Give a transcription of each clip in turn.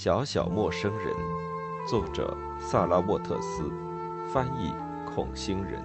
小小陌生人，作者萨拉沃特斯，翻译孔星人。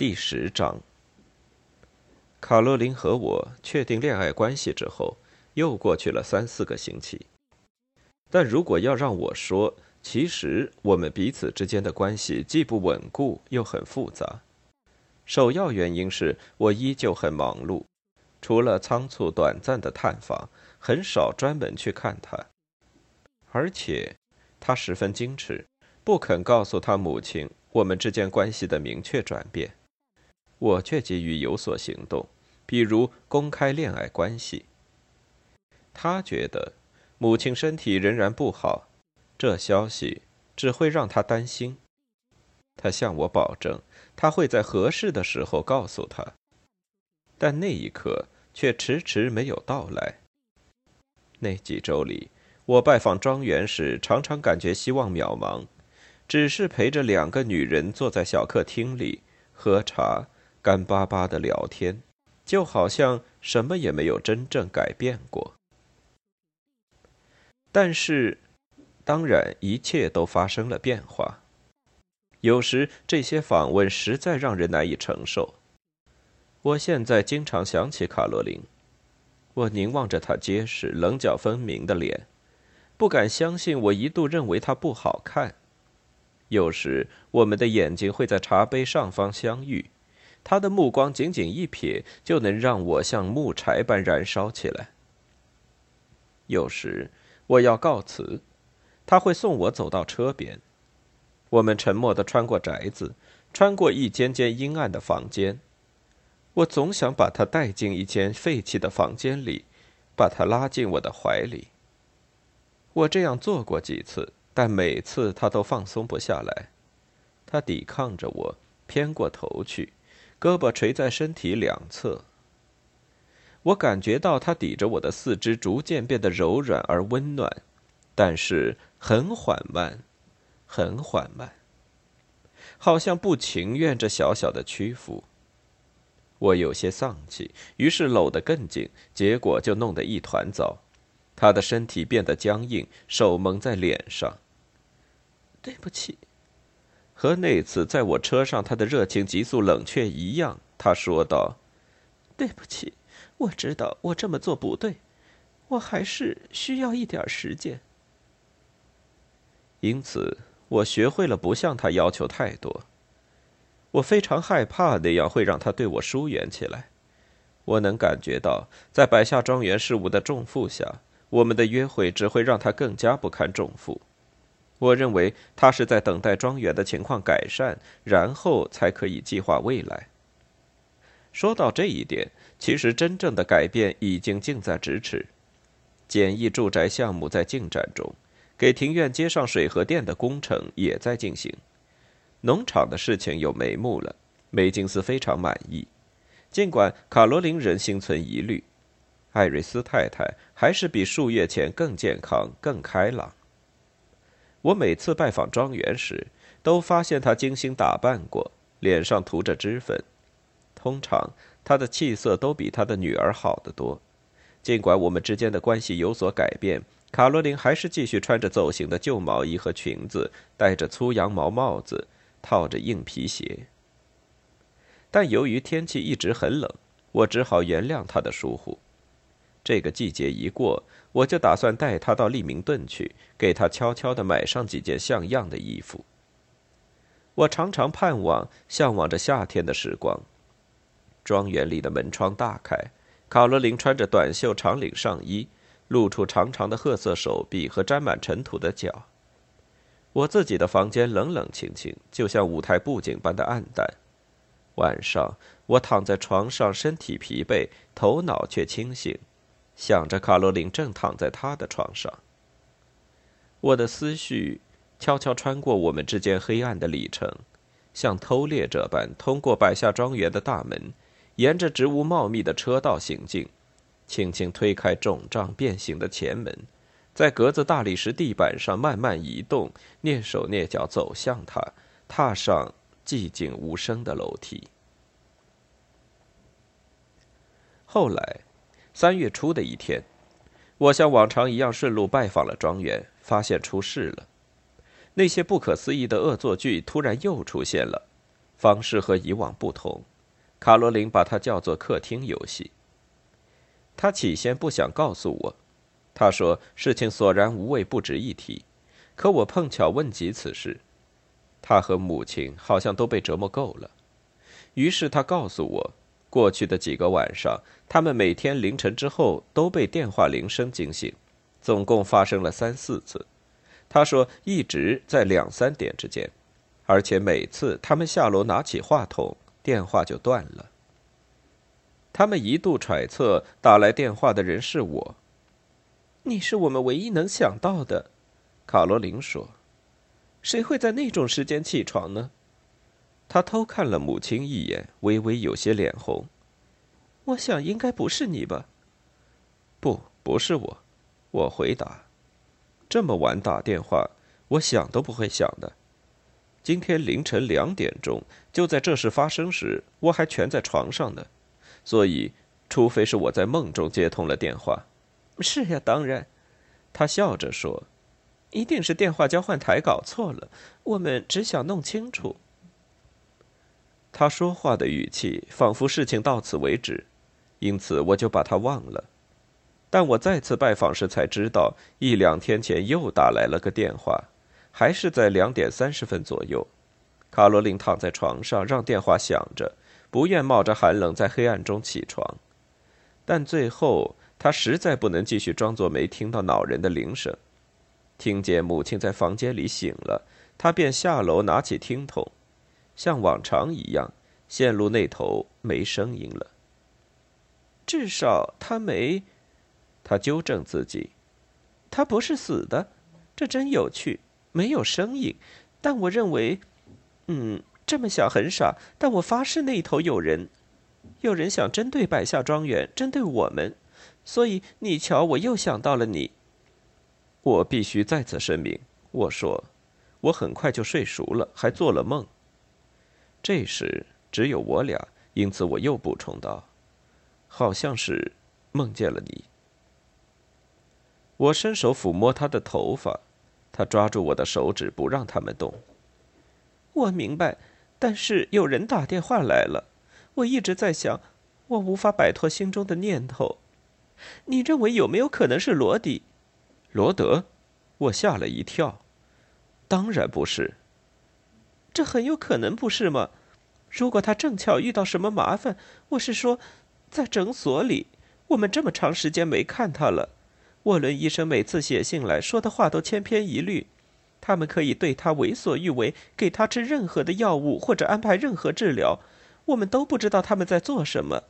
第十章，卡洛琳和我确定恋爱关系之后，又过去了三四个星期。但如果要让我说，其实我们彼此之间的关系既不稳固又很复杂。首要原因是我依旧很忙碌，除了仓促短暂的探访，很少专门去看他。而且，他十分矜持，不肯告诉他母亲我们之间关系的明确转变。我却急于有所行动，比如公开恋爱关系。他觉得母亲身体仍然不好，这消息只会让他担心。他向我保证，他会在合适的时候告诉他，但那一刻却迟迟没有到来。那几周里，我拜访庄园时，常常感觉希望渺茫，只是陪着两个女人坐在小客厅里喝茶。干巴巴的聊天，就好像什么也没有真正改变过。但是，当然，一切都发生了变化。有时这些访问实在让人难以承受。我现在经常想起卡罗琳，我凝望着她结实、棱角分明的脸，不敢相信我一度认为她不好看。有时，我们的眼睛会在茶杯上方相遇。他的目光仅仅一瞥，就能让我像木柴般燃烧起来。有时我要告辞，他会送我走到车边。我们沉默地穿过宅子，穿过一间间阴暗的房间。我总想把他带进一间废弃的房间里，把他拉进我的怀里。我这样做过几次，但每次他都放松不下来。他抵抗着我，偏过头去。胳膊垂在身体两侧，我感觉到他抵着我的四肢逐渐变得柔软而温暖，但是很缓慢，很缓慢，好像不情愿这小小的屈服。我有些丧气，于是搂得更紧，结果就弄得一团糟。他的身体变得僵硬，手蒙在脸上。对不起。和那次在我车上他的热情急速冷却一样，他说道：“对不起，我知道我这么做不对，我还是需要一点时间。因此，我学会了不向他要求太多。我非常害怕那样会让他对我疏远起来。我能感觉到，在摆下庄园事务的重负下，我们的约会只会让他更加不堪重负。”我认为他是在等待庄园的情况改善，然后才可以计划未来。说到这一点，其实真正的改变已经近在咫尺。简易住宅项目在进展中，给庭院接上水和电的工程也在进行。农场的事情有眉目了，梅金斯非常满意。尽管卡罗琳人心存疑虑，艾瑞斯太太还是比数月前更健康、更开朗。我每次拜访庄园时，都发现他精心打扮过，脸上涂着脂粉。通常，他的气色都比他的女儿好得多。尽管我们之间的关系有所改变，卡罗琳还是继续穿着走形的旧毛衣和裙子，戴着粗羊毛帽子，套着硬皮鞋。但由于天气一直很冷，我只好原谅他的疏忽。这个季节一过，我就打算带他到利明顿去，给他悄悄地买上几件像样的衣服。我常常盼望、向往着夏天的时光。庄园里的门窗大开，卡罗琳穿着短袖长领上衣，露出长长的褐色手臂和沾满尘土的脚。我自己的房间冷冷清清，就像舞台布景般的暗淡。晚上，我躺在床上，身体疲惫，头脑却清醒。想着卡罗琳正躺在他的床上。我的思绪悄悄穿过我们之间黑暗的里程，像偷猎者般通过百下庄园的大门，沿着植物茂密的车道行进，轻轻推开肿胀变形的前门，在格子大理石地板上慢慢移动，蹑手蹑脚走向他，踏上寂静无声的楼梯。后来，三月初的一天，我像往常一样顺路拜访了庄园，发现出事了。那些不可思议的恶作剧突然又出现了，方式和以往不同。卡罗琳把它叫做客厅游戏。他起先不想告诉我，他说事情索然无味，不值一提。可我碰巧问及此事，他和母亲好像都被折磨够了。于是他告诉我。过去的几个晚上，他们每天凌晨之后都被电话铃声惊醒，总共发生了三四次。他说一直在两三点之间，而且每次他们下楼拿起话筒，电话就断了。他们一度揣测打来电话的人是我。你是我们唯一能想到的，卡罗琳说。谁会在那种时间起床呢？他偷看了母亲一眼，微微有些脸红。我想应该不是你吧？不，不是我。我回答。这么晚打电话，我想都不会想的。今天凌晨两点钟，就在这事发生时，我还蜷在床上呢。所以，除非是我在梦中接通了电话。是呀，当然。他笑着说：“一定是电话交换台搞错了。我们只想弄清楚。”他说话的语气仿佛事情到此为止，因此我就把他忘了。但我再次拜访时才知道，一两天前又打来了个电话，还是在两点三十分左右。卡罗琳躺在床上，让电话响着，不愿冒着寒冷在黑暗中起床。但最后，他实在不能继续装作没听到恼人的铃声。听见母亲在房间里醒了，他便下楼拿起听筒。像往常一样，线路那头没声音了。至少他没，他纠正自己，他不是死的，这真有趣。没有声音，但我认为，嗯，这么想很傻，但我发誓那一头有人，有人想针对百下庄园，针对我们，所以你瞧，我又想到了你。我必须再次声明，我说，我很快就睡熟了，还做了梦。这时只有我俩，因此我又补充道：“好像是梦见了你。”我伸手抚摸他的头发，他抓住我的手指不让他们动。我明白，但是有人打电话来了。我一直在想，我无法摆脱心中的念头。你认为有没有可能是罗迪？罗德？我吓了一跳。当然不是。这很有可能不是吗？如果他正巧遇到什么麻烦，我是说，在诊所里，我们这么长时间没看他了。沃伦医生每次写信来说的话都千篇一律。他们可以对他为所欲为，给他吃任何的药物或者安排任何治疗。我们都不知道他们在做什么。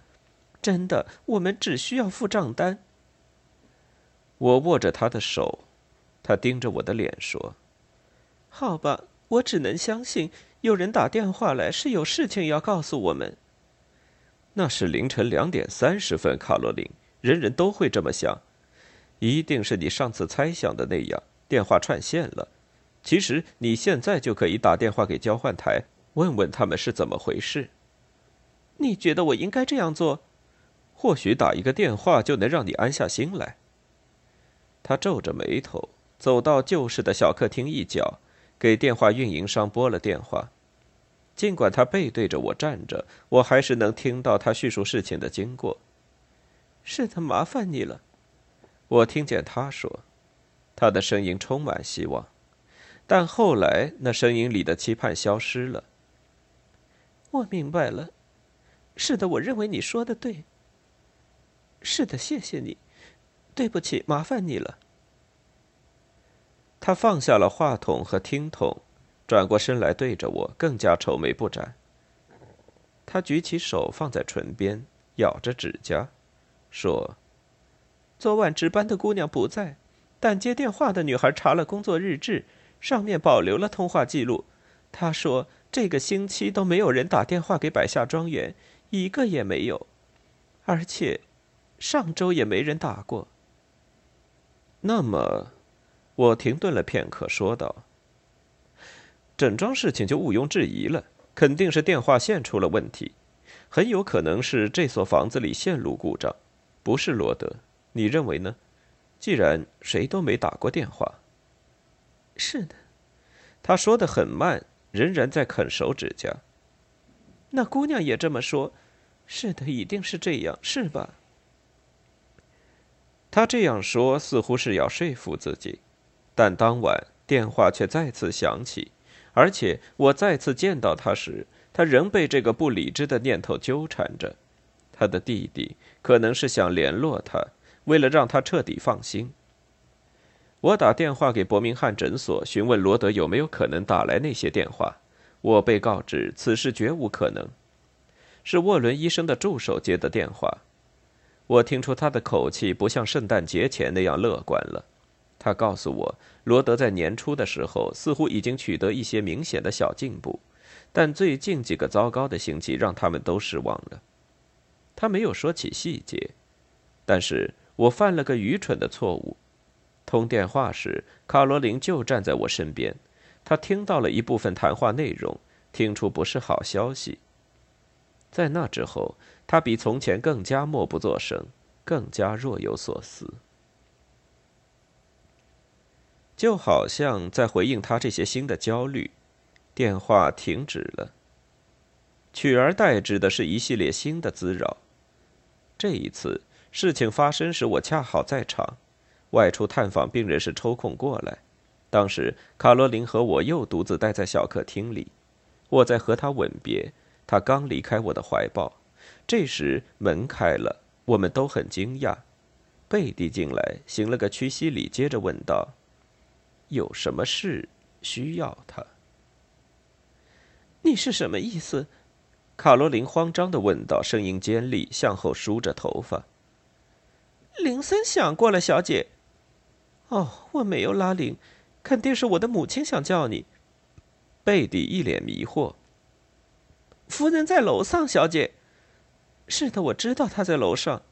真的，我们只需要付账单。我握着他的手，他盯着我的脸说：“好吧。”我只能相信，有人打电话来是有事情要告诉我们。那是凌晨两点三十分，卡罗琳，人人都会这么想。一定是你上次猜想的那样，电话串线了。其实你现在就可以打电话给交换台，问问他们是怎么回事。你觉得我应该这样做？或许打一个电话就能让你安下心来。他皱着眉头，走到旧式的小客厅一角。给电话运营商拨了电话，尽管他背对着我站着，我还是能听到他叙述事情的经过。是的，麻烦你了，我听见他说，他的声音充满希望，但后来那声音里的期盼消失了。我明白了，是的，我认为你说的对。是的，谢谢你，对不起，麻烦你了。他放下了话筒和听筒，转过身来对着我，更加愁眉不展。他举起手放在唇边，咬着指甲，说：“昨晚值班的姑娘不在，但接电话的女孩查了工作日志，上面保留了通话记录。她说这个星期都没有人打电话给百夏庄园，一个也没有，而且上周也没人打过。那么，我停顿了片刻，说道：“整桩事情就毋庸置疑了，肯定是电话线出了问题，很有可能是这所房子里线路故障，不是罗德。你认为呢？既然谁都没打过电话。”是的，他说的很慢，仍然在啃手指甲。那姑娘也这么说。是的，一定是这样，是吧？他这样说似乎是要说服自己，但当晚电话却再次响起，而且我再次见到他时，他仍被这个不理智的念头纠缠着。他的弟弟可能是想联络他，为了让他彻底放心。我打电话给伯明翰诊所询问罗德有没有可能打来那些电话，我被告知此事绝无可能。是沃伦医生的助手接的电话。我听出他的口气不像圣诞节前那样乐观了。他告诉我，罗德在年初的时候似乎已经取得一些明显的小进步，但最近几个糟糕的星期让他们都失望了。他没有说起细节，但是我犯了个愚蠢的错误。通电话时，卡罗琳就站在我身边，她听到了一部分谈话内容，听出不是好消息。在那之后。他比从前更加默不作声，更加若有所思，就好像在回应他这些新的焦虑。电话停止了，取而代之的是一系列新的滋扰。这一次事情发生时，我恰好在场，外出探访病人时抽空过来。当时卡罗琳和我又独自待在小客厅里，我在和她吻别，她刚离开我的怀抱。这时门开了，我们都很惊讶。贝蒂进来，行了个屈膝礼，接着问道：“有什么事需要他？”你是什么意思？卡罗琳慌张的问道，声音尖利，向后梳着头发。林森想过了，小姐。哦，我没有拉铃，肯定是我的母亲想叫你。贝蒂一脸迷惑。夫人在楼上，小姐。是的，我知道她在楼上，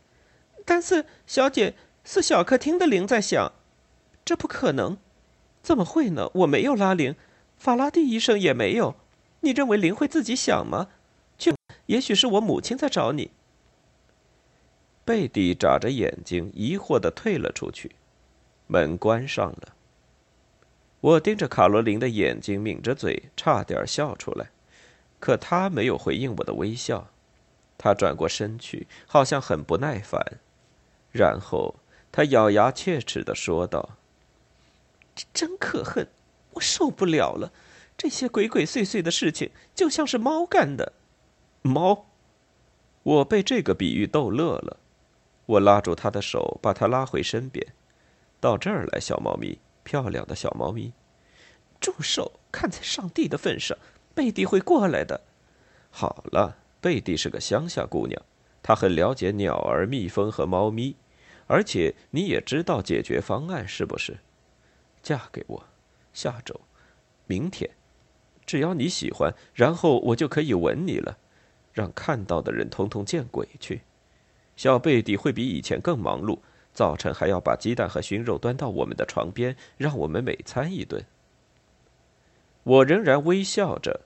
但是小姐是小客厅的铃在响，这不可能，怎么会呢？我没有拉铃，法拉第医生也没有。你认为铃会自己响吗？就也许是我母亲在找你。贝蒂眨着眼睛，疑惑的退了出去，门关上了。我盯着卡罗琳的眼睛，抿着嘴，差点笑出来，可她没有回应我的微笑。他转过身去，好像很不耐烦，然后他咬牙切齿的说道：“真可恨，我受不了了！这些鬼鬼祟祟的事情，就像是猫干的。”猫，我被这个比喻逗乐了。我拉住他的手，把他拉回身边，到这儿来，小猫咪，漂亮的小猫咪。住手！看在上帝的份上，贝蒂会过来的。好了。贝蒂是个乡下姑娘，她很了解鸟儿、蜜蜂和猫咪，而且你也知道解决方案，是不是？嫁给我，下周，明天，只要你喜欢，然后我就可以吻你了，让看到的人通通见鬼去。小贝蒂会比以前更忙碌，早晨还要把鸡蛋和熏肉端到我们的床边，让我们每餐一顿。我仍然微笑着。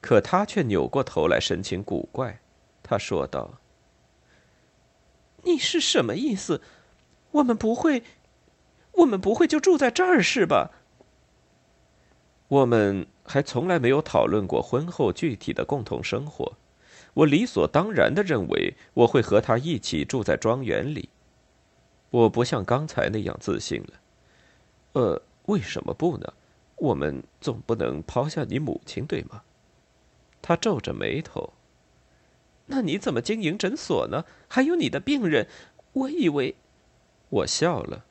可他却扭过头来，神情古怪。他说道：“你是什么意思？我们不会，我们不会就住在这儿是吧？我们还从来没有讨论过婚后具体的共同生活。我理所当然的认为我会和他一起住在庄园里。我不像刚才那样自信了。呃，为什么不呢？我们总不能抛下你母亲，对吗？”他皱着眉头。那你怎么经营诊所呢？还有你的病人，我以为……我笑了。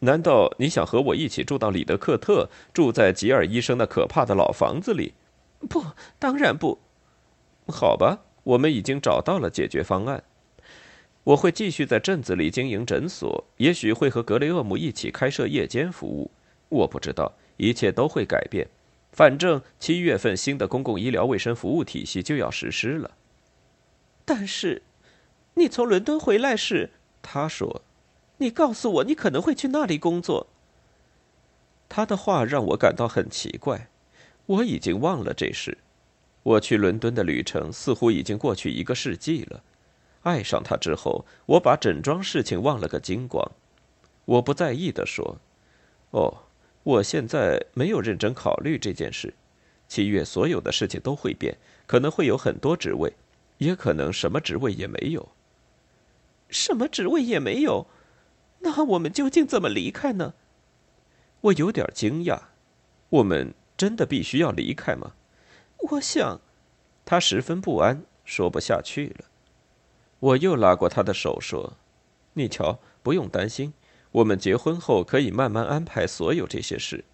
难道你想和我一起住到里德克特，住在吉尔医生那可怕的老房子里？不，当然不。好吧，我们已经找到了解决方案。我会继续在镇子里经营诊所，也许会和格雷厄姆一起开设夜间服务。我不知道，一切都会改变。反正七月份新的公共医疗卫生服务体系就要实施了。但是，你从伦敦回来时，他说：“你告诉我你可能会去那里工作。”他的话让我感到很奇怪。我已经忘了这事。我去伦敦的旅程似乎已经过去一个世纪了。爱上他之后，我把整桩事情忘了个精光。我不在意地说：“哦。”我现在没有认真考虑这件事。七月所有的事情都会变，可能会有很多职位，也可能什么职位也没有。什么职位也没有？那我们究竟怎么离开呢？我有点惊讶。我们真的必须要离开吗？我想，他十分不安，说不下去了。我又拉过他的手说：“你瞧，不用担心。”我们结婚后可以慢慢安排所有这些事，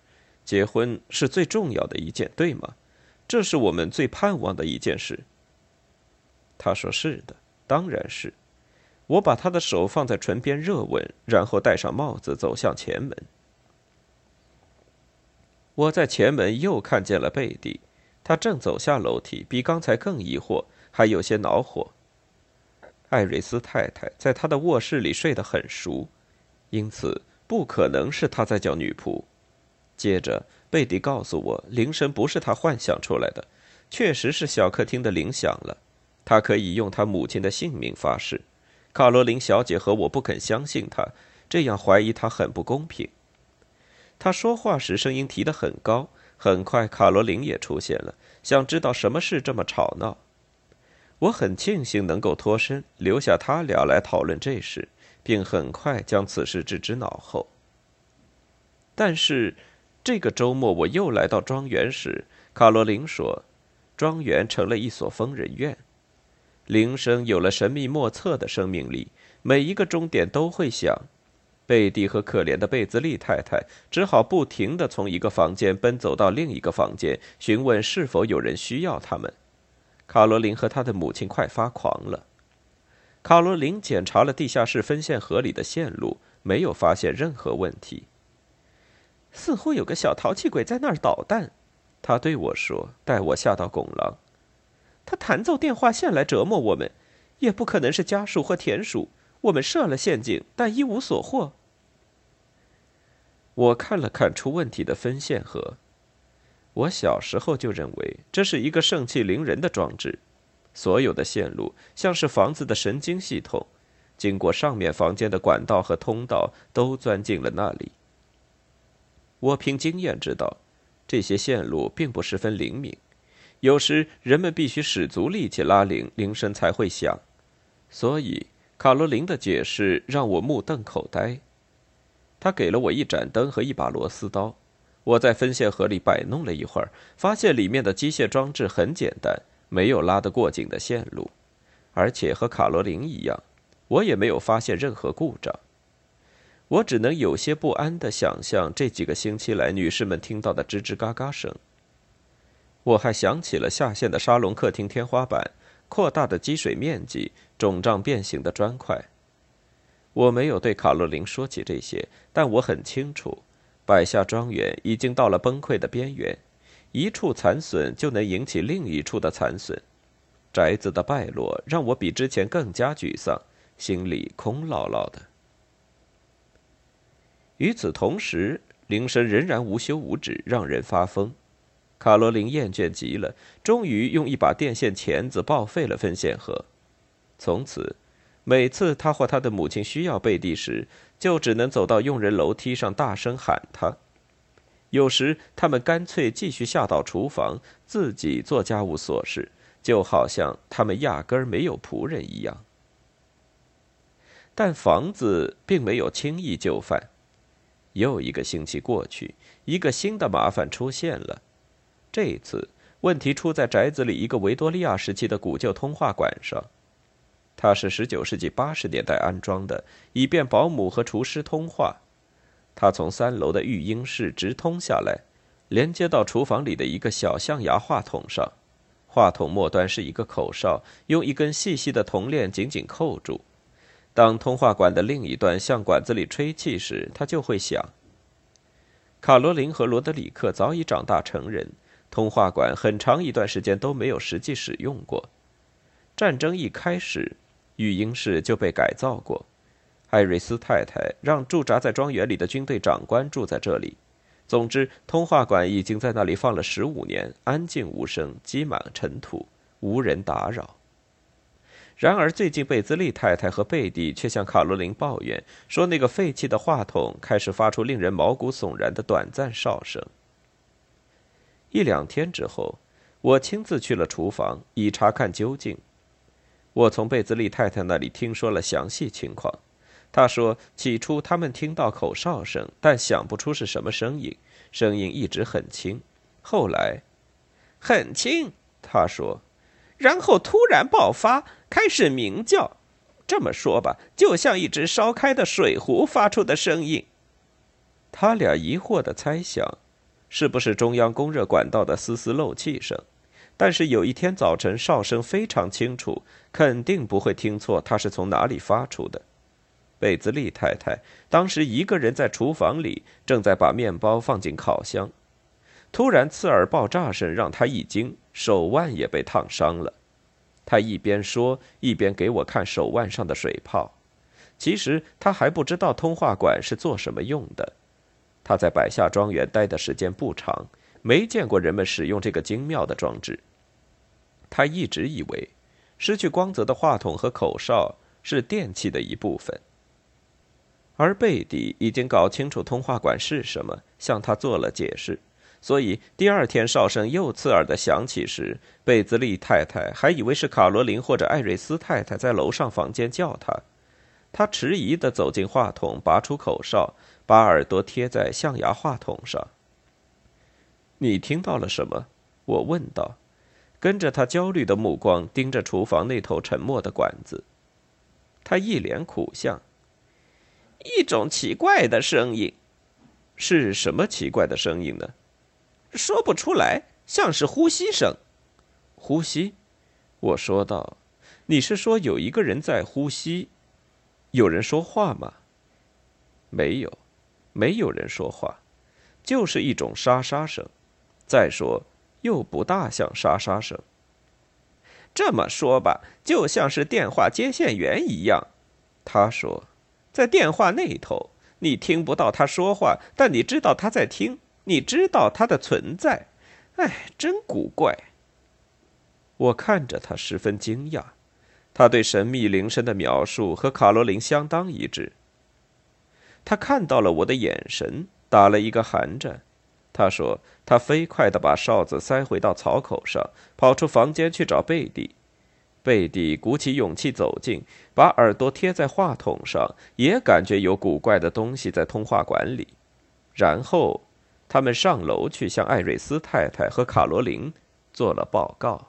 结婚是最重要的一件，对吗？这是我们最盼望的一件事。他说：“是的，当然是。”我把他的手放在唇边热吻，然后戴上帽子走向前门。我在前门又看见了贝蒂，他正走下楼梯，比刚才更疑惑，还有些恼火。艾瑞斯太太在他的卧室里睡得很熟。因此，不可能是他在叫女仆。接着，贝蒂告诉我，铃声不是他幻想出来的，确实是小客厅的铃响了。他可以用他母亲的性命发誓。卡罗琳小姐和我不肯相信他，这样怀疑他很不公平。他说话时声音提得很高。很快，卡罗琳也出现了，想知道什么事这么吵闹。我很庆幸能够脱身，留下他俩来讨论这事。并很快将此事置之脑后。但是，这个周末我又来到庄园时，卡罗琳说，庄园成了一所疯人院，铃声有了神秘莫测的生命力，每一个钟点都会响。贝蒂和可怜的贝兹利太太只好不停地从一个房间奔走到另一个房间，询问是否有人需要他们。卡罗琳和他的母亲快发狂了。卡罗琳检查了地下室分线盒里的线路，没有发现任何问题。似乎有个小淘气鬼在那儿捣蛋，他对我说：“带我下到拱廊。”他弹奏电话线来折磨我们，也不可能是家鼠或田鼠。我们设了陷阱，但一无所获。我看了看出问题的分线盒，我小时候就认为这是一个盛气凌人的装置。所有的线路像是房子的神经系统，经过上面房间的管道和通道，都钻进了那里。我凭经验知道，这些线路并不十分灵敏，有时人们必须使足力气拉铃，铃声才会响。所以，卡罗琳的解释让我目瞪口呆。他给了我一盏灯和一把螺丝刀。我在分线盒里摆弄了一会儿，发现里面的机械装置很简单。没有拉得过紧的线路，而且和卡罗琳一样，我也没有发现任何故障。我只能有些不安地想象这几个星期来女士们听到的吱吱嘎嘎声。我还想起了下线的沙龙客厅天花板、扩大的积水面积、肿胀变形的砖块。我没有对卡洛琳说起这些，但我很清楚，百下庄园已经到了崩溃的边缘。一处残损就能引起另一处的残损，宅子的败落让我比之前更加沮丧，心里空落落的。与此同时，铃声仍然无休无止，让人发疯。卡罗琳厌倦极了，终于用一把电线钳子报废了分线盒。从此，每次他或他的母亲需要贝蒂时，就只能走到佣人楼梯上大声喊他。有时他们干脆继续下到厨房，自己做家务琐事，就好像他们压根儿没有仆人一样。但房子并没有轻易就范。又一个星期过去，一个新的麻烦出现了。这一次问题出在宅子里一个维多利亚时期的古旧通话管上，它是十九世纪八十年代安装的，以便保姆和厨师通话。他从三楼的育婴室直通下来，连接到厨房里的一个小象牙话筒上。话筒末端是一个口哨，用一根细细的铜链紧紧扣住。当通话管的另一端向管子里吹气时，它就会响。卡罗琳和罗德里克早已长大成人，通话管很长一段时间都没有实际使用过。战争一开始，育婴室就被改造过。艾瑞斯太太让驻扎在庄园里的军队长官住在这里。总之，通话管已经在那里放了十五年，安静无声，积满尘土，无人打扰。然而，最近贝兹利太太和贝蒂却向卡罗琳抱怨说，那个废弃的话筒开始发出令人毛骨悚然的短暂哨声。一两天之后，我亲自去了厨房，以查看究竟。我从贝兹利太太那里听说了详细情况。她说，起初他们听到口哨声，但想不出是什么声音，声音一直很轻。后来，很轻，她说，然后突然爆发。开始鸣叫，这么说吧，就像一只烧开的水壶发出的声音。他俩疑惑的猜想，是不是中央供热管道的丝丝漏气声？但是有一天早晨哨声非常清楚，肯定不会听错，它是从哪里发出的？贝兹利太太当时一个人在厨房里，正在把面包放进烤箱，突然刺耳爆炸声让她一惊，手腕也被烫伤了。他一边说，一边给我看手腕上的水泡。其实他还不知道通话管是做什么用的。他在百下庄园待的时间不长，没见过人们使用这个精妙的装置。他一直以为，失去光泽的话筒和口哨是电器的一部分。而贝蒂已经搞清楚通话管是什么，向他做了解释。所以第二天哨声又刺耳的响起时，贝兹利太太还以为是卡罗琳或者艾瑞斯太太在楼上房间叫她。她迟疑地走进话筒，拔出口哨，把耳朵贴在象牙话筒上。“你听到了什么？”我问道，跟着他焦虑的目光盯着厨房那头沉默的管子。他一脸苦相。一种奇怪的声音。是什么奇怪的声音呢？说不出来，像是呼吸声。呼吸，我说道：“你是说有一个人在呼吸？有人说话吗？”没有，没有人说话，就是一种沙沙声。再说，又不大像沙沙声。这么说吧，就像是电话接线员一样。他说：“在电话那头，你听不到他说话，但你知道他在听。”你知道他的存在，哎，真古怪。我看着他，十分惊讶。他对神秘铃声的描述和卡罗琳相当一致。他看到了我的眼神，打了一个寒战。他说：“他飞快地把哨子塞回到槽口上，跑出房间去找贝蒂。贝蒂鼓起勇气走近，把耳朵贴在话筒上，也感觉有古怪的东西在通话管里。然后。”他们上楼去向艾瑞斯太太和卡罗琳做了报告。